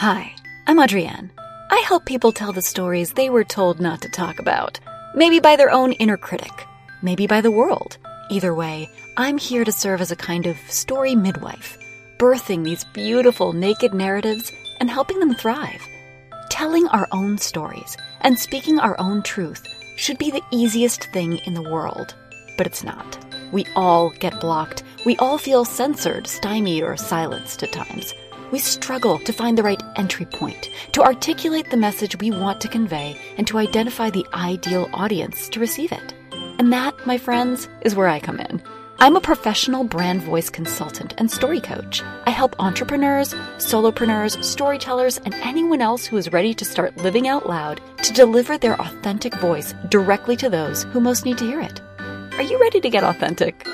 Hi, I'm Adrienne. I help people tell the stories they were told not to talk about. Maybe by their own inner critic, maybe by the world. Either way, I'm here to serve as a kind of story midwife, birthing these beautiful naked narratives and helping them thrive. Telling our own stories and speaking our own truth should be the easiest thing in the world, but it's not. We all get blocked. We all feel censored, stymied, or silenced at times. We struggle to find the right entry point, to articulate the message we want to convey, and to identify the ideal audience to receive it. And that, my friends, is where I come in. I'm a professional brand voice consultant and story coach. I help entrepreneurs, solopreneurs, storytellers, and anyone else who is ready to start living out loud to deliver their authentic voice directly to those who most need to hear it. Are you ready to get authentic?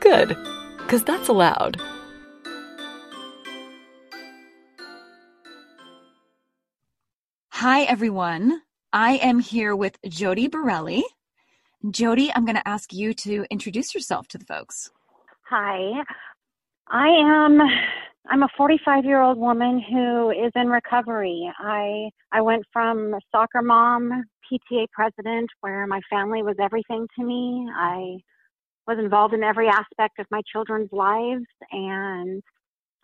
Good, because that's allowed. Hi, everyone. I am here with Jody Borelli. Jody, I'm going to ask you to introduce yourself to the folks. Hi. I am I'm a 45 year old woman who is in recovery. I I went from soccer mom, PTA president, where my family was everything to me. I was involved in every aspect of my children's lives, and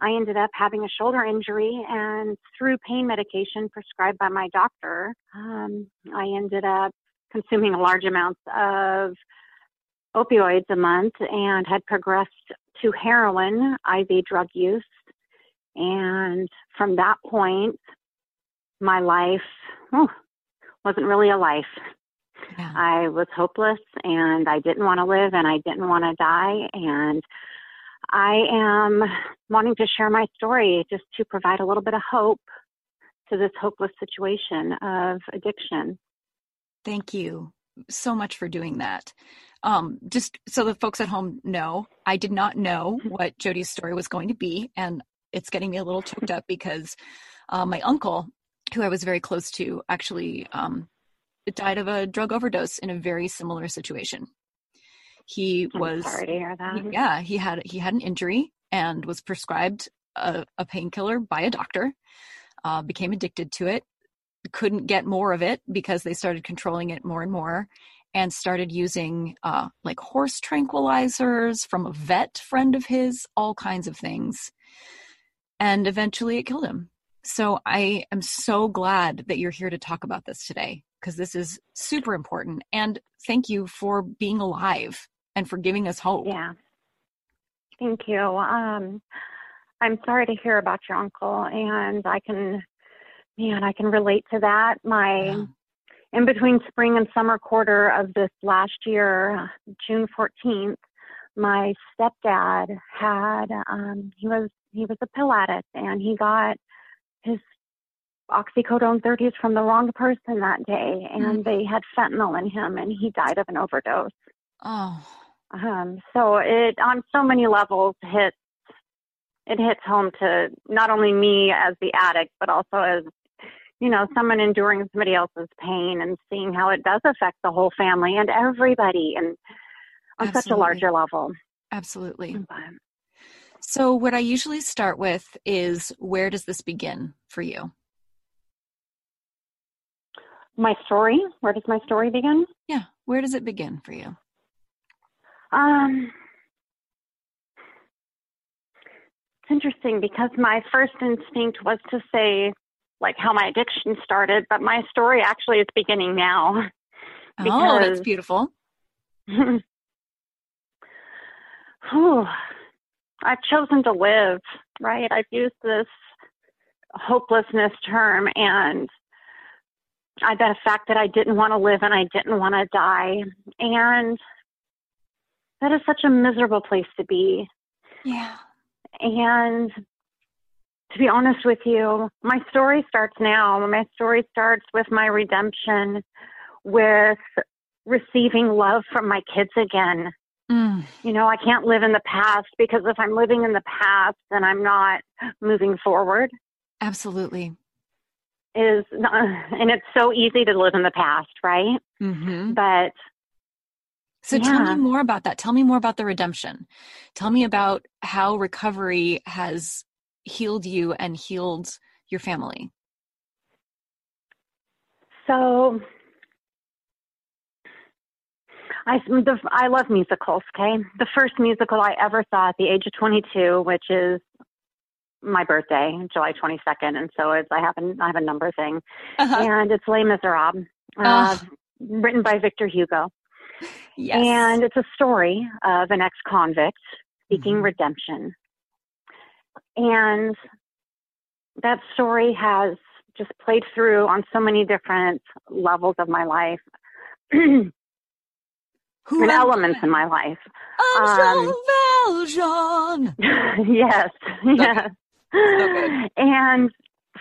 I ended up having a shoulder injury, and through pain medication prescribed by my doctor, um, I ended up consuming large amounts of opioids a month and had progressed to heroin, IV drug use. And from that point, my life oh, wasn't really a life. Yeah. I was hopeless and I didn't want to live and I didn't want to die. And I am wanting to share my story just to provide a little bit of hope to this hopeless situation of addiction. Thank you so much for doing that. Um, just so the folks at home know, I did not know what Jody's story was going to be, and it's getting me a little choked up because uh, my uncle, who I was very close to, actually um, died of a drug overdose in a very similar situation. He I'm was sorry to hear that. Yeah, he had he had an injury and was prescribed a, a painkiller by a doctor. Uh, became addicted to it. Couldn't get more of it because they started controlling it more and more, and started using uh, like horse tranquilizers from a vet friend of his, all kinds of things. And eventually, it killed him. So I am so glad that you're here to talk about this today because this is super important. And thank you for being alive and for giving us hope. Yeah. Thank you. Um, I'm sorry to hear about your uncle, and I can, man, I can relate to that. My yeah. in between spring and summer quarter of this last year, June 14th, my stepdad had um, he was he was a pill addict, and he got his oxycodone 30s from the wrong person that day, and mm. they had fentanyl in him, and he died of an overdose. Oh. Um, so it on so many levels hits it hits home to not only me as the addict, but also as you know someone enduring somebody else's pain and seeing how it does affect the whole family and everybody, and on Absolutely. such a larger level. Absolutely. So, what I usually start with is where does this begin for you? My story? Where does my story begin? Yeah, where does it begin for you? Um, it's interesting because my first instinct was to say like how my addiction started, but my story actually is beginning now. oh, that's beautiful. oh, I've chosen to live, right? I've used this hopelessness term and I the fact that I didn't want to live and I didn't want to die. And that is such a miserable place to be. Yeah. And to be honest with you, my story starts now. My story starts with my redemption, with receiving love from my kids again. Mm. You know, I can't live in the past because if I'm living in the past, then I'm not moving forward. Absolutely. Is not, and it's so easy to live in the past, right? Mm-hmm. But so yeah. tell me more about that. Tell me more about the redemption. Tell me about how recovery has healed you and healed your family? So I, the, I love musicals, okay? The first musical I ever saw at the age of 22, which is my birthday, July 22nd, and so it's I have a I have a number thing, uh-huh. and it's Les Miserables, uh, written by Victor Hugo. Yes. And it's a story of an ex-convict seeking mm-hmm. redemption, and that story has just played through on so many different levels of my life. Who and elements in my life. Um, Valjean. yes, yes. Okay. And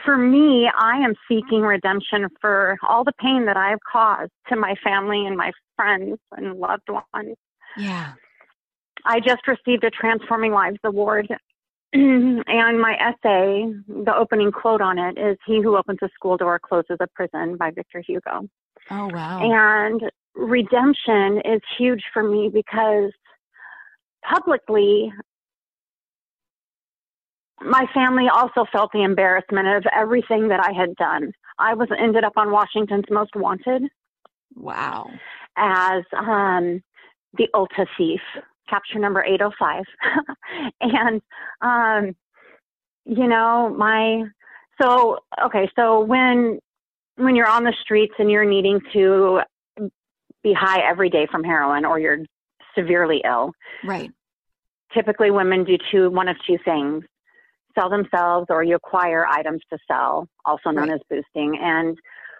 for me, I am seeking redemption for all the pain that I've caused to my family and my friends and loved ones. Yeah. I just received a Transforming Lives Award. and my essay, the opening quote on it is He who opens a school door closes a prison by Victor Hugo. Oh, wow. And redemption is huge for me because publicly my family also felt the embarrassment of everything that I had done. I was ended up on Washington's Most Wanted. Wow. As um, the Ulta thief, capture number 805. and, um, you know, my, so, okay, so when, when you're on the streets and you're needing to be high every day from heroin or you're severely ill. Right. Typically women do two, one of two things sell themselves or you acquire items to sell, also known right. as boosting. And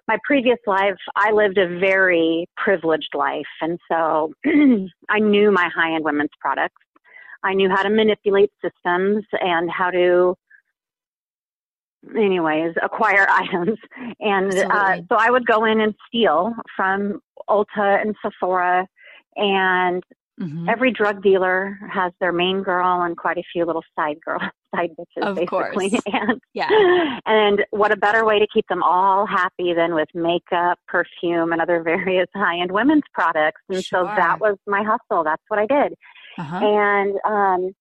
my previous life, I lived a very privileged life. And so I knew my high end women's products. I knew how to manipulate systems and how to, anyways, acquire items. And uh, so I would go in and steal from Ulta and Sephora and Mm-hmm. Every drug dealer has their main girl and quite a few little side girls, side bitches, of basically. Course. And, yeah. And what a better way to keep them all happy than with makeup, perfume, and other various high-end women's products. And sure. so that was my hustle. That's what I did. Uh-huh. And um,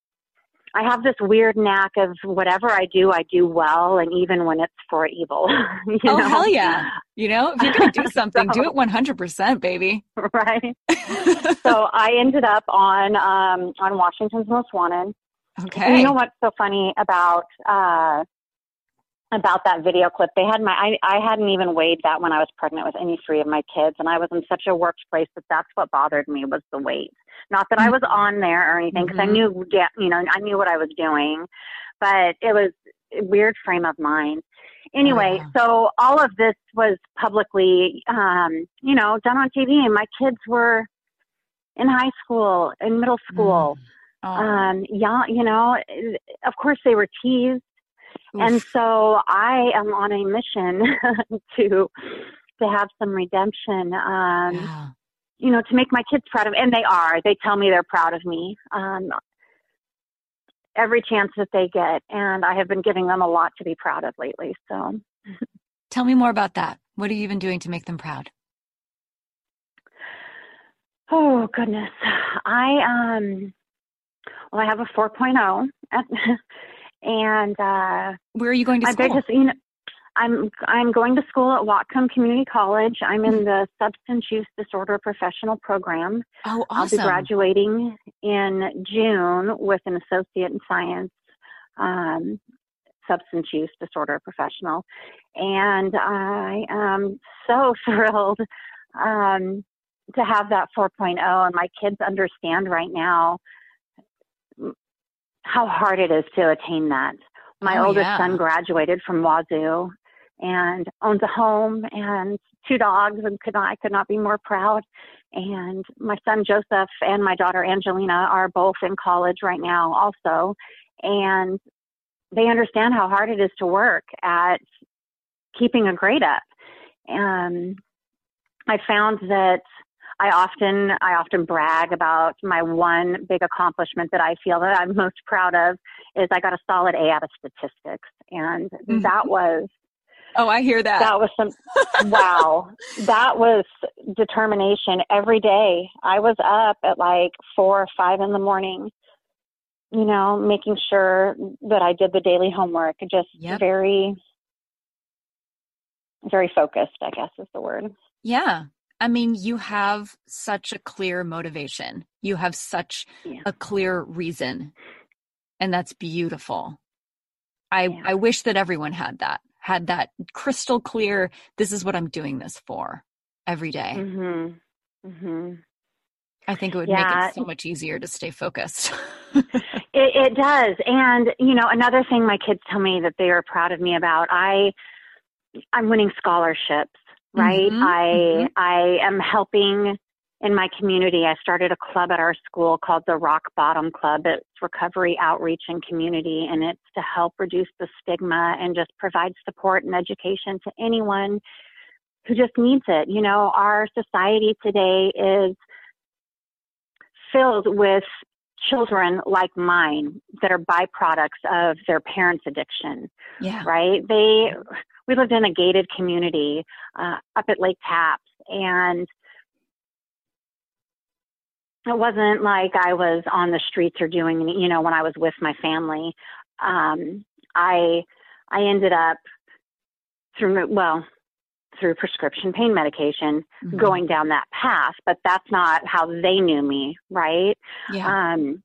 I have this weird knack of whatever I do, I do well, and even when it's for evil. oh know? hell yeah! You know, if you're gonna do something, so, do it 100, percent baby. Right. so I ended up on um, on Washington's Most Wanted. Okay. And you know what's so funny about uh, about that video clip. They had my, I, I hadn't even weighed that when I was pregnant with any three of my kids. And I was in such a workplace that that's what bothered me was the weight. Not that I was mm-hmm. on there or anything because mm-hmm. I knew, you know, I knew what I was doing, but it was a weird frame of mind. Anyway, so all of this was publicly, um, you know, done on TV and my kids were in high school, in middle school. Mm. Oh. Um, yeah, you know, of course they were teased and so I am on a mission to to have some redemption. Um, yeah. You know, to make my kids proud of, and they are. They tell me they're proud of me. Um, every chance that they get, and I have been giving them a lot to be proud of lately. So, tell me more about that. What are you even doing to make them proud? Oh goodness, I um, well, I have a 4.0 at and uh, where are you going to school? I just, you know, I'm I'm going to school at Whatcom Community College. I'm in the substance use disorder professional program. Oh, awesome! I'll be graduating in June with an associate in science, um, substance use disorder professional, and I am so thrilled um, to have that 4.0. And my kids understand right now how hard it is to attain that. My oh, oldest yeah. son graduated from Wazoo and owns a home and two dogs and could not, I could not be more proud. And my son Joseph and my daughter Angelina are both in college right now also. And they understand how hard it is to work at keeping a grade up. And I found that I often I often brag about my one big accomplishment that I feel that I'm most proud of is I got a solid A out of statistics, and mm-hmm. that was. Oh, I hear that. That was some wow. That was determination every day. I was up at like four or five in the morning, you know, making sure that I did the daily homework. Just yep. very very focused, I guess is the word. Yeah. I mean, you have such a clear motivation. You have such yeah. a clear reason. And that's beautiful. I, yeah. I wish that everyone had that, had that crystal clear, this is what I'm doing this for every day. Mm-hmm. Mm-hmm. I think it would yeah. make it so much easier to stay focused. it, it does. And, you know, another thing my kids tell me that they are proud of me about, I, I'm winning scholarships, right? Mm-hmm. I, mm-hmm. I am helping in my community. I started a club at our school called the Rock Bottom Club. It's recovery outreach and community, and it's to help reduce the stigma and just provide support and education to anyone who just needs it. You know, our society today is filled with children like mine that are byproducts of their parents' addiction. Yeah. Right? They we lived in a gated community uh, up at Lake Tapps and it wasn't like I was on the streets or doing, you know, when I was with my family. Um, I I ended up through well, through prescription pain medication mm-hmm. going down that path, but that's not how they knew me, right? Yeah. Um,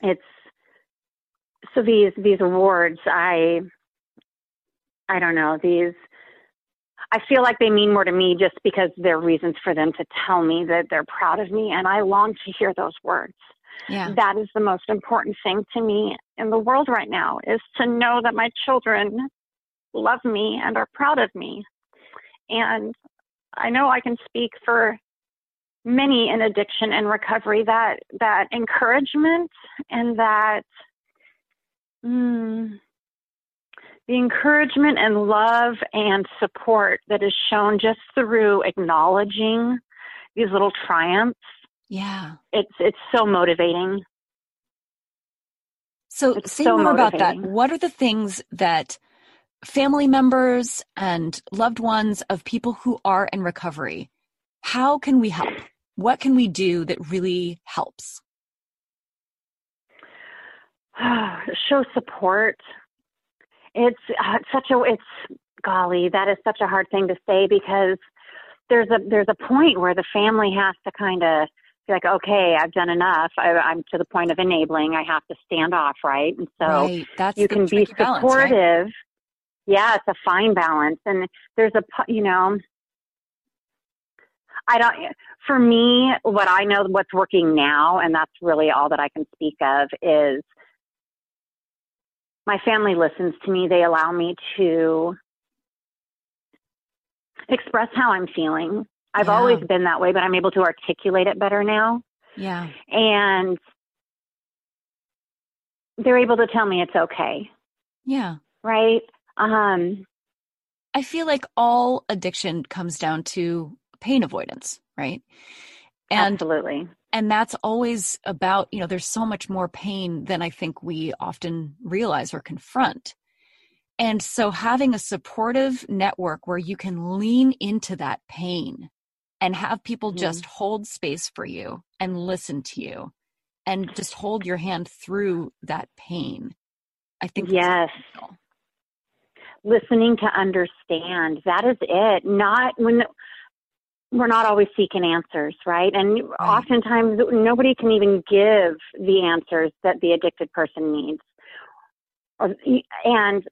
it's so these these awards, I I don't know these. I feel like they mean more to me just because there are reasons for them to tell me that they're proud of me, and I long to hear those words. Yeah. That is the most important thing to me in the world right now is to know that my children love me and are proud of me. And I know I can speak for many in addiction and recovery that that encouragement and that mm, the encouragement and love and support that is shown just through acknowledging these little triumphs yeah it's it's so motivating so it's say so more motivating. about that what are the things that family members and loved ones of people who are in recovery, how can we help? What can we do that really helps? Show support. It's uh, such a it's golly that is such a hard thing to say because there's a there's a point where the family has to kind of be like, okay, I've done enough. I, am to the point of enabling. I have to stand off, right? And so right. That's you can be supportive. Balance, right? yeah, it's a fine balance. And there's a, you know, I don't, for me, what I know what's working now, and that's really all that I can speak of, is my family listens to me. They allow me to express how I'm feeling. I've yeah. always been that way, but I'm able to articulate it better now. Yeah. And they're able to tell me it's okay. Yeah. Right? Um, I feel like all addiction comes down to pain avoidance, right? And, Absolutely. And that's always about, you know, there's so much more pain than I think we often realize or confront. And so having a supportive network where you can lean into that pain and have people mm-hmm. just hold space for you and listen to you and just hold your hand through that pain. I think yes listening to understand. That is it. Not when we're not always seeking answers, right? And right. oftentimes nobody can even give the answers that the addicted person needs. And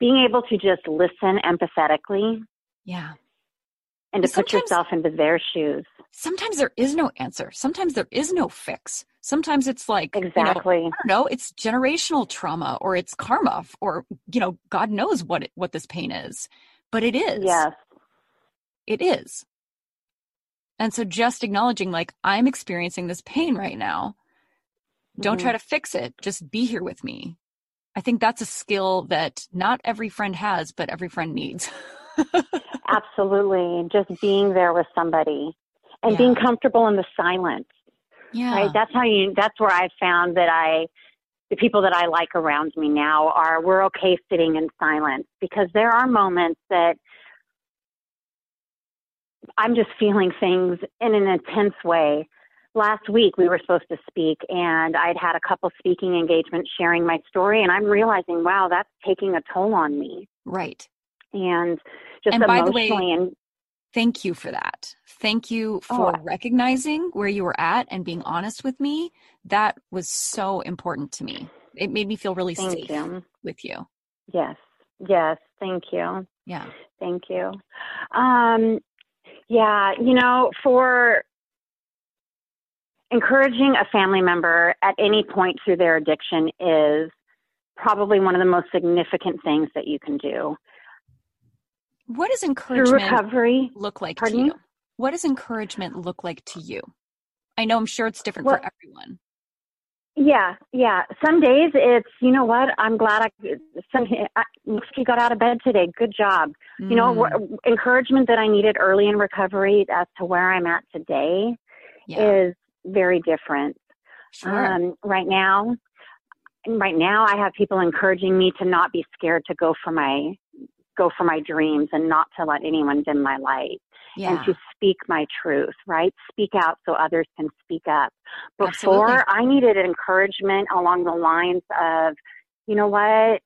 being able to just listen empathetically. Yeah. And to put yourself into their shoes. Sometimes there is no answer. Sometimes there is no fix. Sometimes it's like exactly. You know, I don't know. It's generational trauma, or it's karma, or you know, God knows what it, what this pain is, but it is. Yes, it is. And so, just acknowledging, like, I'm experiencing this pain right now. Don't mm-hmm. try to fix it. Just be here with me. I think that's a skill that not every friend has, but every friend needs. Absolutely. Just being there with somebody and yeah. being comfortable in the silence. Yeah. Right. That's how you, that's where I found that I, the people that I like around me now are, we're okay sitting in silence because there are moments that I'm just feeling things in an intense way. Last week we were supposed to speak and I'd had a couple speaking engagements sharing my story and I'm realizing, wow, that's taking a toll on me. Right. and just and by emotionally the way, and thank you for that. Thank you for oh, recognizing where you were at and being honest with me. That was so important to me. It made me feel really safe you. with you. Yes. Yes. Thank you. Yeah. Thank you. Um, yeah, you know, for encouraging a family member at any point through their addiction is probably one of the most significant things that you can do. What does Through encouragement recovery, look like to pardon me? you? What does encouragement look like to you? I know I'm sure it's different Well, for everyone. Yeah, yeah. Some days it's, you know what, I'm glad I, some, I, got out of bed today. Good job. You know, Mm, encouragement that I needed early in recovery as to where I'm at today yeah, is very different. sure. Um, right now, right now, I have people encouraging me to not be scared to go for my go for my dreams and not to let anyone dim my light and to speak my truth. Right, speak out so others can speak up. absolutely. Before, I needed encouragement along the lines of, you know what,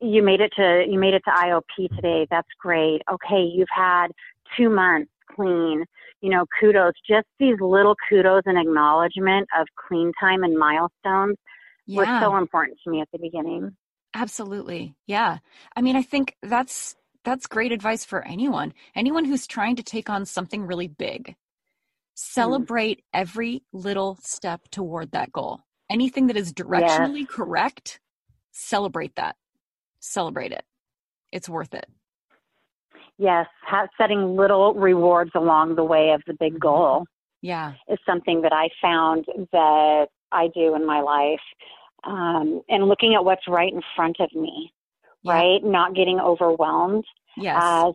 you made it to you made it to IOP today. That's great. Okay, you've had two months clean. You know, kudos. Just these little kudos and acknowledgement of clean time and milestones were so important to me at the beginning. absolutely. Yeah. I mean, I think that's that's great advice for anyone. Anyone who's trying to take on something really big. Mm. Celebrate every little step toward that goal. Anything that is directionally correct, celebrate that. Celebrate it. It's worth it. yes. Ha- setting little rewards along the way of the big Mhm. goal Yeah. is something that I found that I do in my life. Um, and looking at what's right in front of me, Yeah. right? Not getting overwhelmed Yes. as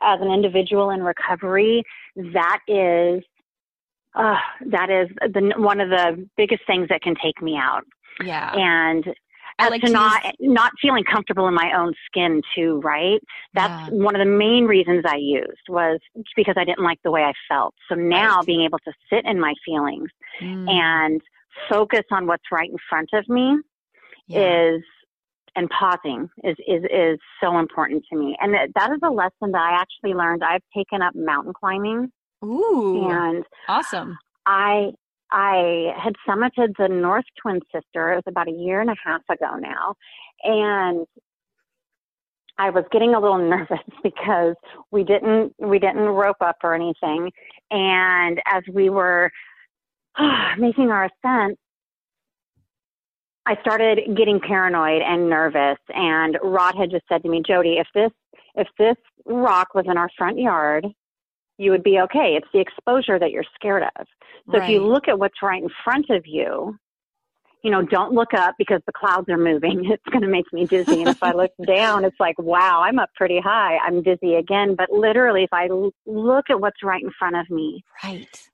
as an individual in recovery. That is uh, that is the one of the biggest things that can take me out. Yeah. And as like to to not use not feeling comfortable in my own skin too, right? That's yeah. one of the main reasons I used was because I didn't like the way I felt. So now Right. being able to sit in my feelings Mm, and focus on what's right in front of me yeah. is and pausing is is is so important to me. And that that is a lesson that I actually learned. I've taken up mountain climbing Ooh, and awesome. I I had summited the North Twin Sister. It was about a year and a half ago now, and I was getting a little nervous because we didn't we didn't rope up or anything. And as we were making our ascent, I started getting paranoid and nervous. And Rod had just said to me, Jody, if this if this rock was in our front yard, you would be okay. It's the exposure that you're scared of. So if you look at what's right in front of you, you know, don't look up because the clouds are moving. It's going to make me dizzy. And if I look down, it's like, wow, I'm up pretty high. I'm dizzy again. But literally, if I l- look at what's right in front of me, Right.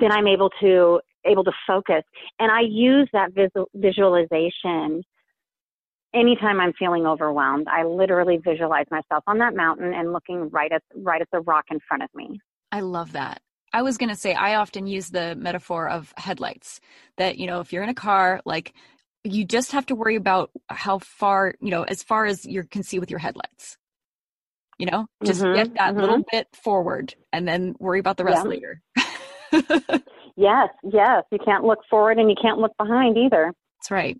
then I'm able to able to focus. And I use that visual, visualization anytime I'm feeling overwhelmed. I literally visualize myself on that mountain and looking right at right at the rock in front of me. I love that. I was going to say, I often use the metaphor of headlights that, you know, if you're in a car, like you just have to worry about how far, you know, as far as you can see with your headlights. You know, just Mhm, get that mhm. little bit forward and then worry about the rest Yeah. later. Yes, yes. You can't look forward and you can't look behind either. That's right.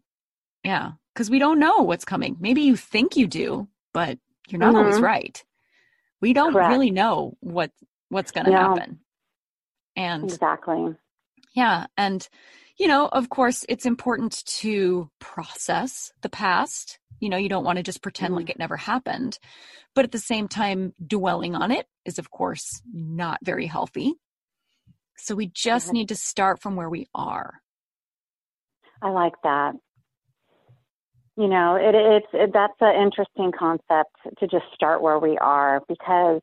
Yeah. Because we don't know what's coming. Maybe you think you do, but you're not always Mhm. right. We don't Correct. really know what what's going to No. happen. And Exactly. yeah, and you know, of course, it's important to process the past. You know, you don't want to just pretend Mhm. like it never happened. But at the same time, dwelling on it is, of course, not very healthy. So we just mm-hmm. need to start from where we are. I like that. You know, it, it's it, that's an interesting concept to just start where we are because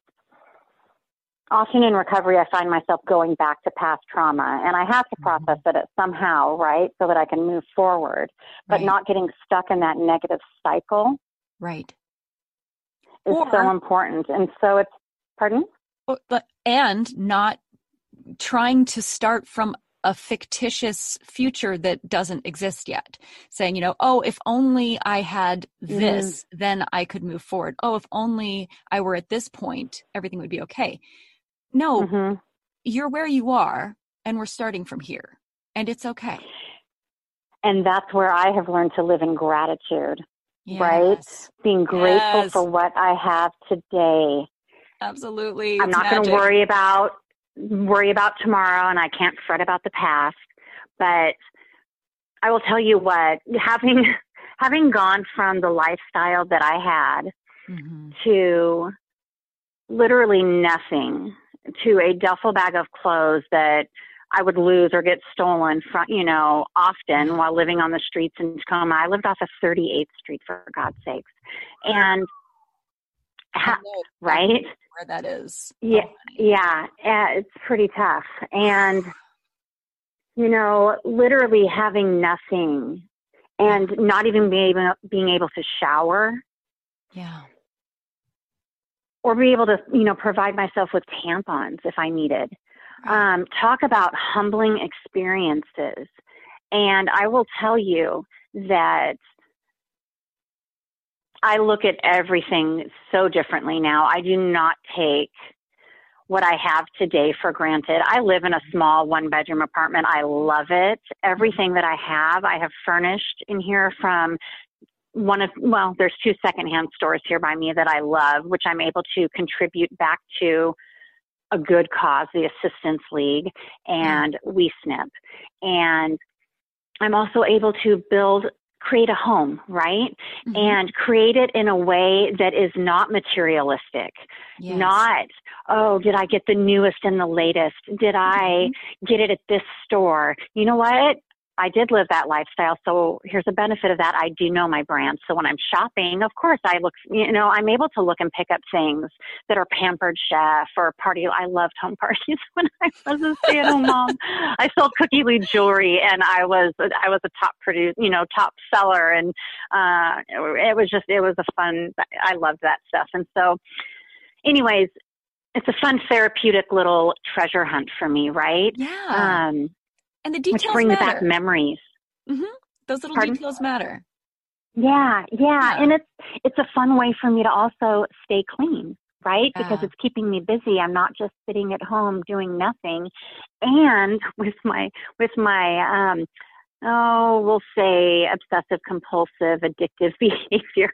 often in recovery I find myself going back to past trauma and I have to process mm-hmm. it somehow, right, so that I can move forward. But Right. not getting stuck in that negative cycle Right. is Or- so important. And so it's pardon? But and not trying to start from a fictitious future that doesn't exist yet saying you know oh if only i had this mm. then i could move forward oh if only i were at this point everything would be okay no mm-hmm. you're where you are and we're starting from here and it's okay and that's where i have learned to live in gratitude yes. right being grateful yes. for what i have today absolutely i'm not going to worry about worry about tomorrow and I can't fret about the past. But I will tell you what, having having gone from the lifestyle that I had mm-hmm. to literally nothing to a duffel bag of clothes that I would lose or get stolen from, you know, often while living on the streets in Tacoma. I lived off of 38th Street for God's sakes. And ha- right? That is. Yeah, yeah, it's pretty tough. And you know, literally having nothing and not even being able, being able to shower. Yeah. Or be able to, you know, provide myself with tampons if I needed. Um, talk about humbling experiences. And I will tell you that I look at everything so differently now. I do not take what I have today for granted. I live in a small one bedroom apartment. I love it. Everything that I have, I have furnished in here from one of, well, there's two secondhand stores here by me that I love, which I'm able to contribute back to a good cause, the Assistance League and mm-hmm. We SNP. And I'm also able to build create a home, right? Mm-hmm. And create it in a way that is not materialistic. Yes. Not, oh, did I get the newest and the latest? Did I mm-hmm. get it at this store? You know what? I did live that lifestyle. So here's a benefit of that. I do know my brand. So when I'm shopping, of course, I look, you know, I'm able to look and pick up things that are pampered chef or party. I loved home parties when I was a stay at home mom. I sold Cookie Lee jewelry and I was, I was a top produce, you know, top seller. And, uh, it was just, it was a fun, I loved that stuff. And so anyways, it's a fun therapeutic little treasure hunt for me, right? Yeah. Um, and the details which brings matter. back memories. Mm-hmm. Those little Pardon? details matter. Yeah, yeah, yeah, and it's it's a fun way for me to also stay clean, right? Because it's keeping me busy. I'm not just sitting at home doing nothing. And with my with my um oh, we'll say obsessive compulsive addictive behavior.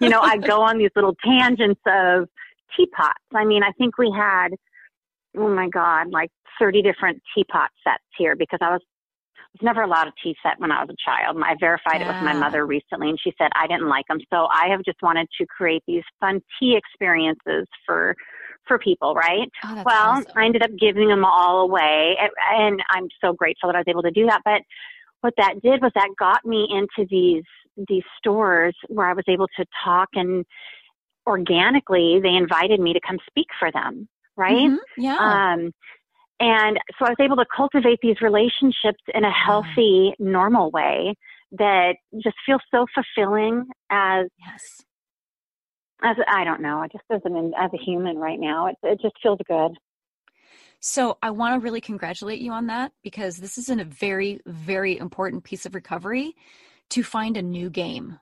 you know, I go on these little tangents of teapots. I mean, I think we had oh my god, like 30 different teapot sets here because I was was never allowed a tea set when I was a child. I verified yeah. it with my mother recently, and she said I didn't like them. So I have just wanted to create these fun tea experiences for for people, right? Oh, well, awesome. I ended up giving them all away, and I'm so grateful that I was able to do that. But what that did was that got me into these these stores where I was able to talk and organically they invited me to come speak for them right? Mm-hmm. Yeah. Um, and so I was able to cultivate these relationships in a healthy, normal way that just feels so fulfilling as yes. as I don't know, I just as an as a human right now. It it just feels good. So I want to really congratulate you on that because this is a very very important piece of recovery to find a new game.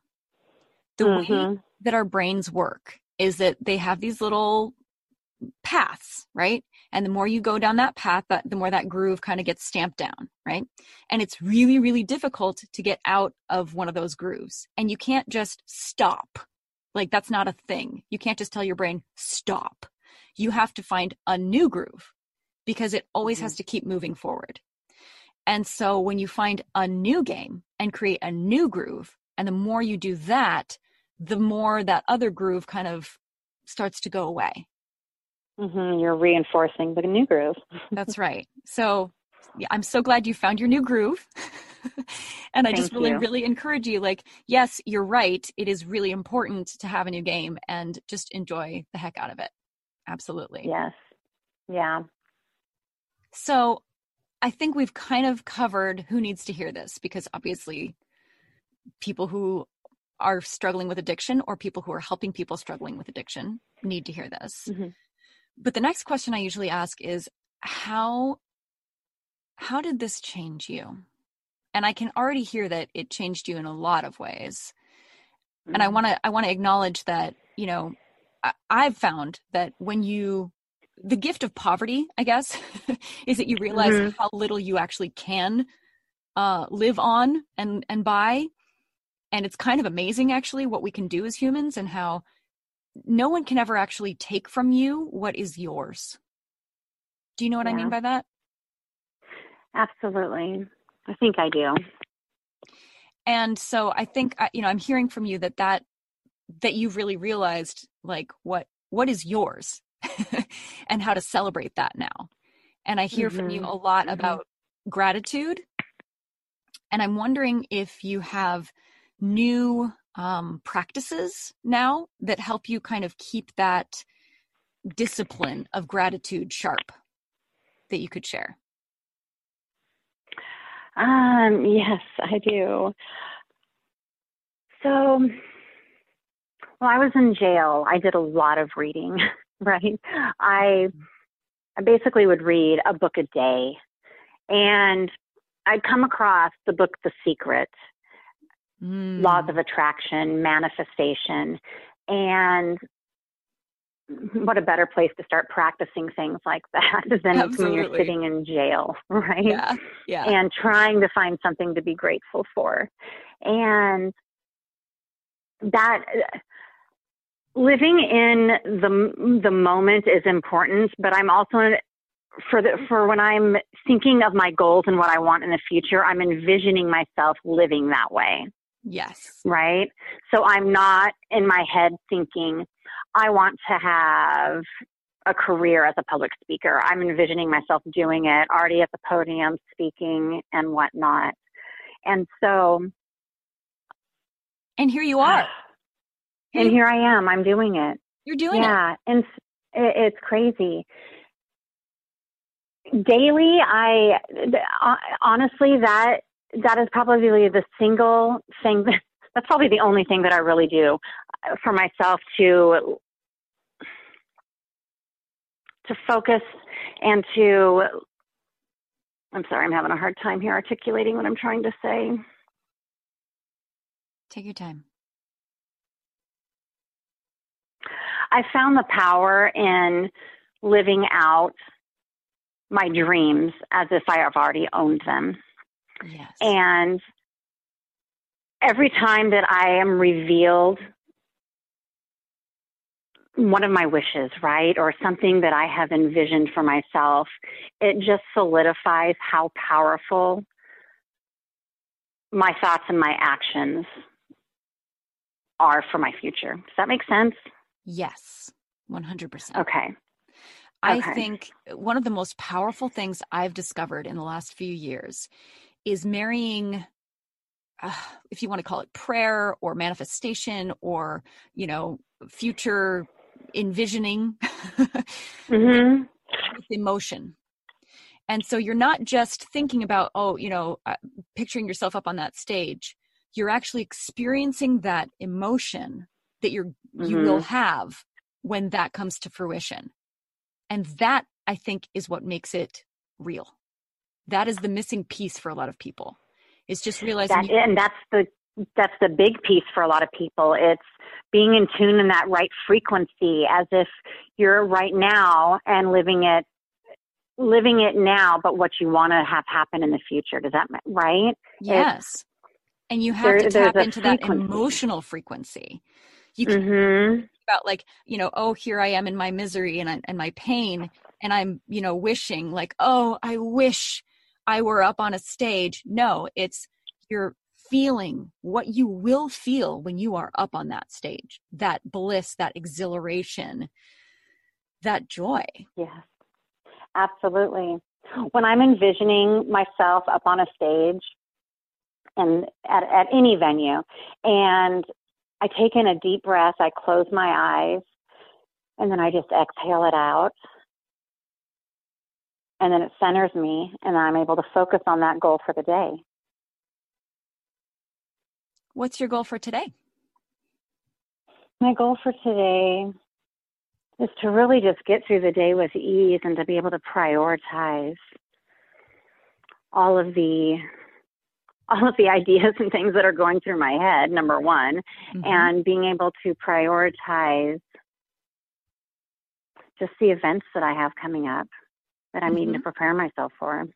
The mm-hmm. way that our brains work is that they have these little paths, right? And the more you go down that path, that the more that groove kind of gets stamped down, right? And it's really, really difficult to get out of one of those grooves. And you can't just stop. Like that's not a thing. You can't just tell your brain, stop. You have to find a new groove because it always mm-hmm. has to keep moving forward. And so when you find a new game and create a new groove, and the more you do that, the more that other groove kind of starts to go away. Mm-hmm, you're reinforcing the new groove. That's right. So yeah, I'm so glad you found your new groove. and I Thank just really, you. really encourage you like, yes, you're right. It is really important to have a new game and just enjoy the heck out of it. Absolutely. Yes. Yeah. So I think we've kind of covered who needs to hear this because obviously people who are struggling with addiction or people who are helping people struggling with addiction need to hear this. Mm-hmm. But the next question I usually ask is how how did this change you? And I can already hear that it changed you in a lot of ways. Mm-hmm. And I mm-hmm. want to I want to acknowledge that, you know, I, I've found that when you the gift of poverty, I guess, is that you realize mm-hmm. how little you actually can uh, live on and and buy. And it's kind of amazing, actually, what we can do as humans and how no one can ever actually take from you what is yours. Do you know what yeah. I mean by that? Absolutely. I think I do. And so I think you know I'm hearing from you that that that you've really realized like what what is yours and how to celebrate that now. And I hear mm-hmm. from you mm-hmm. a lot mm-hmm. about gratitude. And I'm wondering if you have new um, practices now that help you kind of keep that discipline of gratitude sharp that you could share. Um, yes, I do. So, well, I was in jail. I did a lot of reading, right? I, I basically would read a book a day. And I'd come across the book The Secret, mm. Laws of Attraction, Manifestation. And what a better place to start practicing things like that than Absolutely. when you're sitting in jail, right? Yeah. Yeah. And trying to find something to be grateful for. And that living in the the moment is important, but I'm also for the for when I'm thinking of my goals and what I want in the future, I'm envisioning myself living that way. Yes. Right? So I'm not in my head thinking I want to have a career as a public speaker. I'm envisioning myself doing it already at the podium, speaking and whatnot. And so. And here you are. and here I am. I'm doing it. You're doing yeah, it. Yeah. And it's crazy. Daily, I uh, honestly, that that is probably the single thing that, that's probably the only thing that I really do uh, for myself to to focus and to I'm sorry, I'm having a hard time here articulating what I'm trying to say. Take your time. I found the power in living out my dreams as if I have already owned them. Yes. And every time that I am revealed one of my wishes, right? Or something that I have envisioned for myself, it just solidifies how powerful my thoughts and my actions are for my future. Does that make sense? Yes, 100%. Okay. I okay. think one of the most powerful things I've discovered in the last few years is marrying uh, if you want to call it prayer or manifestation or you know future envisioning mm-hmm. with emotion and so you're not just thinking about oh you know uh, picturing yourself up on that stage you're actually experiencing that emotion that you're mm-hmm. you will mm-hmm. have when that comes to fruition and that i think is what makes it real that is the missing piece for a lot of people. It's just realizing that, you- and that's the that's the big piece for a lot of people. It's being in tune in that right frequency as if you're right now and living it living it now but what you want to have happen in the future. Does that right? Yes. It's, and you have there, to tap into that emotional frequency. You can mm-hmm. about like you know oh here i am in my misery and, I, and my pain and i'm you know wishing like oh i wish i were up on a stage no it's you're feeling what you will feel when you are up on that stage that bliss that exhilaration that joy. Yes absolutely. When i'm envisioning myself up on a stage and at, at any venue and i take in a deep breath i close my eyes and then i just exhale it out and then it centers me and i'm able to focus on that goal for the day What's your goal for today? My goal for today is to really just get through the day with ease and to be able to prioritize all of the all of the ideas and things that are going through my head number one mm-hmm. and being able to prioritize just the events that i have coming up that i'm mm-hmm. needing to prepare myself for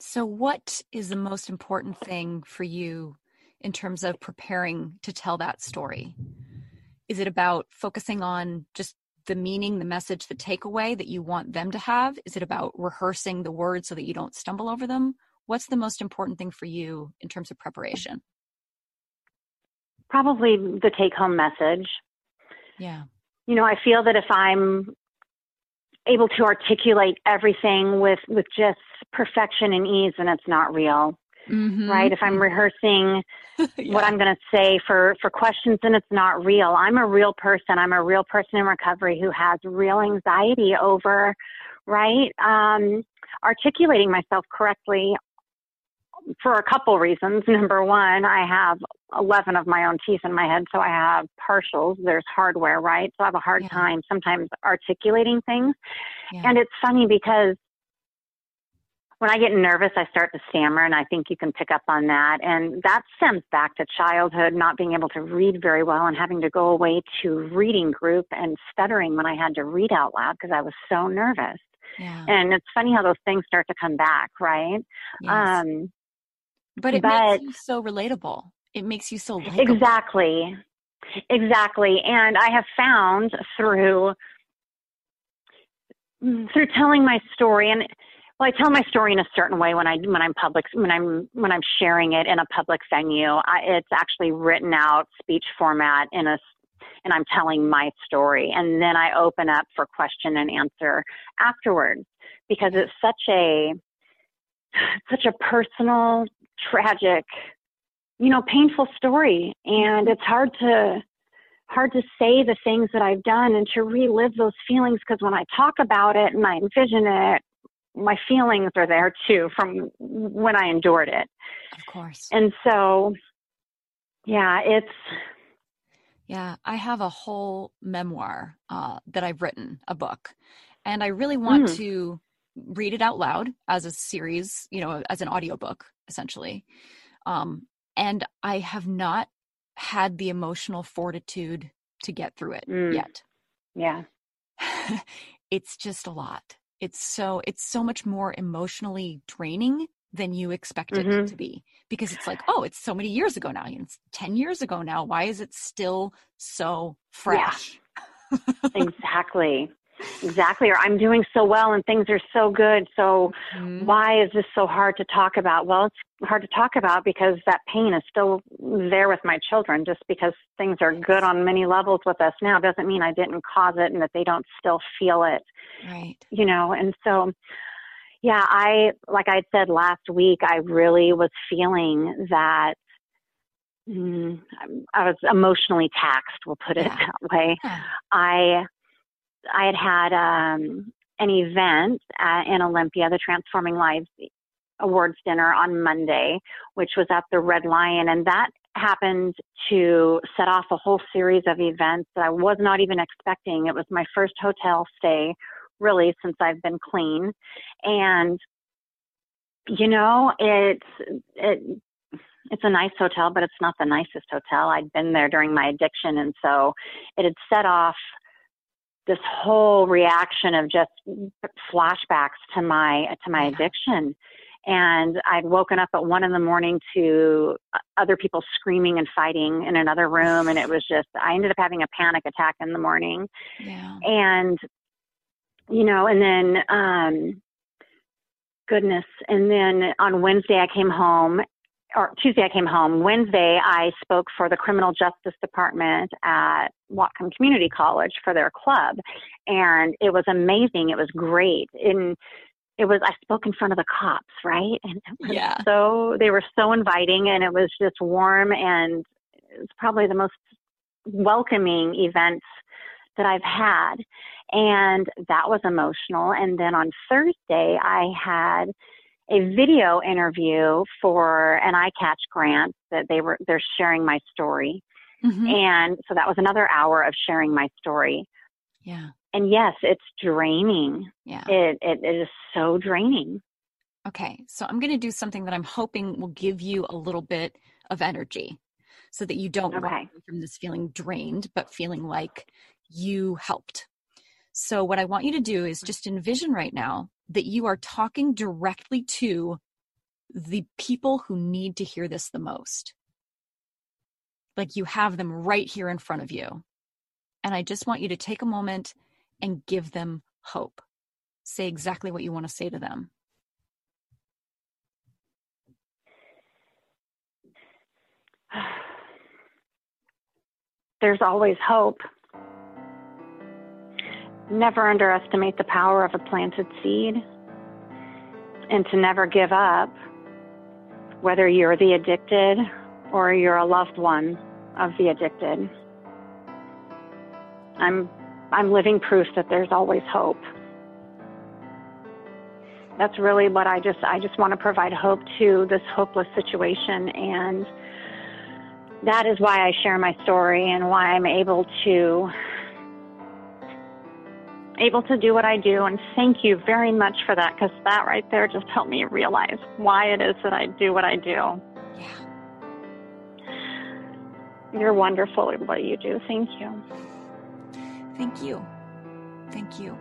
so what is the most important thing for you in terms of preparing to tell that story is it about focusing on just the meaning, the message, the takeaway that you want them to have? Is it about rehearsing the words so that you don't stumble over them? What's the most important thing for you in terms of preparation? Probably the take home message. Yeah. You know, I feel that if I'm able to articulate everything with with just perfection and ease and it's not real. Mm-hmm. Right? If I'm rehearsing yeah. what I'm going to say for for questions and it's not real. I'm a real person. I'm a real person in recovery who has real anxiety over right um articulating myself correctly for a couple reasons. Number one, I have 11 of my own teeth in my head, so I have partials. There's hardware, right? So I have a hard yeah. time sometimes articulating things. Yeah. And it's funny because when I get nervous, I start to stammer, and I think you can pick up on that. And that stems back to childhood, not being able to read very well and having to go away to reading group and stuttering when I had to read out loud because I was so nervous. Yeah. And it's funny how those things start to come back, right? Yes. Um, but it but, makes you so relatable. It makes you so likable. Exactly. Exactly. And I have found through mm, through telling my story and well, I tell my story in a certain way when I when I'm public when I'm when I'm sharing it in a public venue. I, it's actually written out speech format in a and I'm telling my story, and then I open up for question and answer afterwards because it's such a such a personal, tragic, you know, painful story, and it's hard to hard to say the things that I've done and to relive those feelings because when I talk about it and I envision it my feelings are there too from when I endured it. Of course. And so, yeah, it's. Yeah, I have a whole memoir uh, that I've written, a book, and I really want mm. to read it out loud as a series, you know, as an audiobook, essentially. Um, and I have not had the emotional fortitude to get through it mm. yet. Yeah. it's just a lot it's so it's so much more emotionally draining than you expect it mm-hmm. to be because it's like oh it's so many years ago now it's 10 years ago now why is it still so fresh yeah. exactly Exactly. Or I'm doing so well and things are so good. So mm-hmm. why is this so hard to talk about? Well, it's hard to talk about because that pain is still there with my children. Just because things are good on many levels with us now doesn't mean I didn't cause it and that they don't still feel it. Right. You know, and so yeah, I like I said last week, I really was feeling that mm, I was emotionally taxed. We'll put it yeah. that way. Yeah. I I had had um, an event at, in Olympia, the Transforming Lives Awards dinner on Monday, which was at the Red Lion, and that happened to set off a whole series of events that I was not even expecting. It was my first hotel stay, really, since I've been clean, and you know, it's it it's a nice hotel, but it's not the nicest hotel. I'd been there during my addiction, and so it had set off this whole reaction of just flashbacks to my to my addiction. And i'd woken up at one in the morning to other people screaming and fighting in another room and it was just i ended up having a panic attack in the morning. Yeah. and you know and then um goodness and then on wednesday i came home or Tuesday I came home. Wednesday I spoke for the criminal justice department at Whatcom Community College for their club, and it was amazing. It was great. And it was I spoke in front of the cops, right? And yeah. so they were so inviting, and it was just warm, and it's probably the most welcoming events that I've had, and that was emotional. And then on Thursday I had a video interview for an iCatch grant that they were they're sharing my story. Mm-hmm. And so that was another hour of sharing my story. Yeah. And yes, it's draining. Yeah. It, it, it is so draining. Okay, so I'm going to do something that I'm hoping will give you a little bit of energy so that you don't okay. from this feeling drained, but feeling like you helped. So, what I want you to do is mm-hmm. just envision right now that you are talking directly to the people who need to hear this the most. Like you have them right here in front of you. And I just want you to take a moment and give them hope. Say exactly what you want to say to them. There's always hope. Never underestimate the power of a planted seed and to never give up, whether you're the addicted or you're a loved one of the addicted. I'm I'm living proof that there's always hope. That's really what I just I just want to provide hope to this hopeless situation and that is why I share my story and why I'm able to able to do what I do and thank you very much for that because that right there just helped me realize why it is that I do what I do. Yeah. You're wonderful at what you do. Thank you. Thank you. Thank you.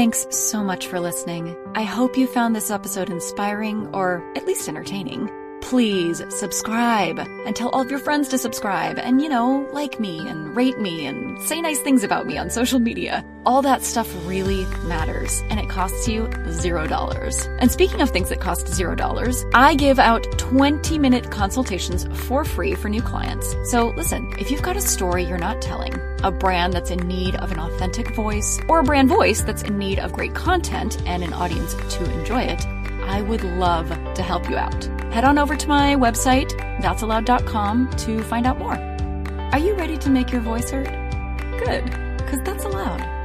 Thanks so much for listening. I hope you found this episode inspiring or at least entertaining please subscribe and tell all of your friends to subscribe and, you know, like me and rate me and say nice things about me on social media. All that stuff really matters and it costs you zero dollars. And speaking of things that cost zero dollars, I give out 20 minute consultations for free for new clients. So listen, if you've got a story you're not telling, a brand that's in need of an authentic voice, or a brand voice that's in need of great content and an audience to enjoy it, I would love to help you out. Head on over to my website, that'sallowed.com, to find out more. Are you ready to make your voice heard? Good, because that's allowed.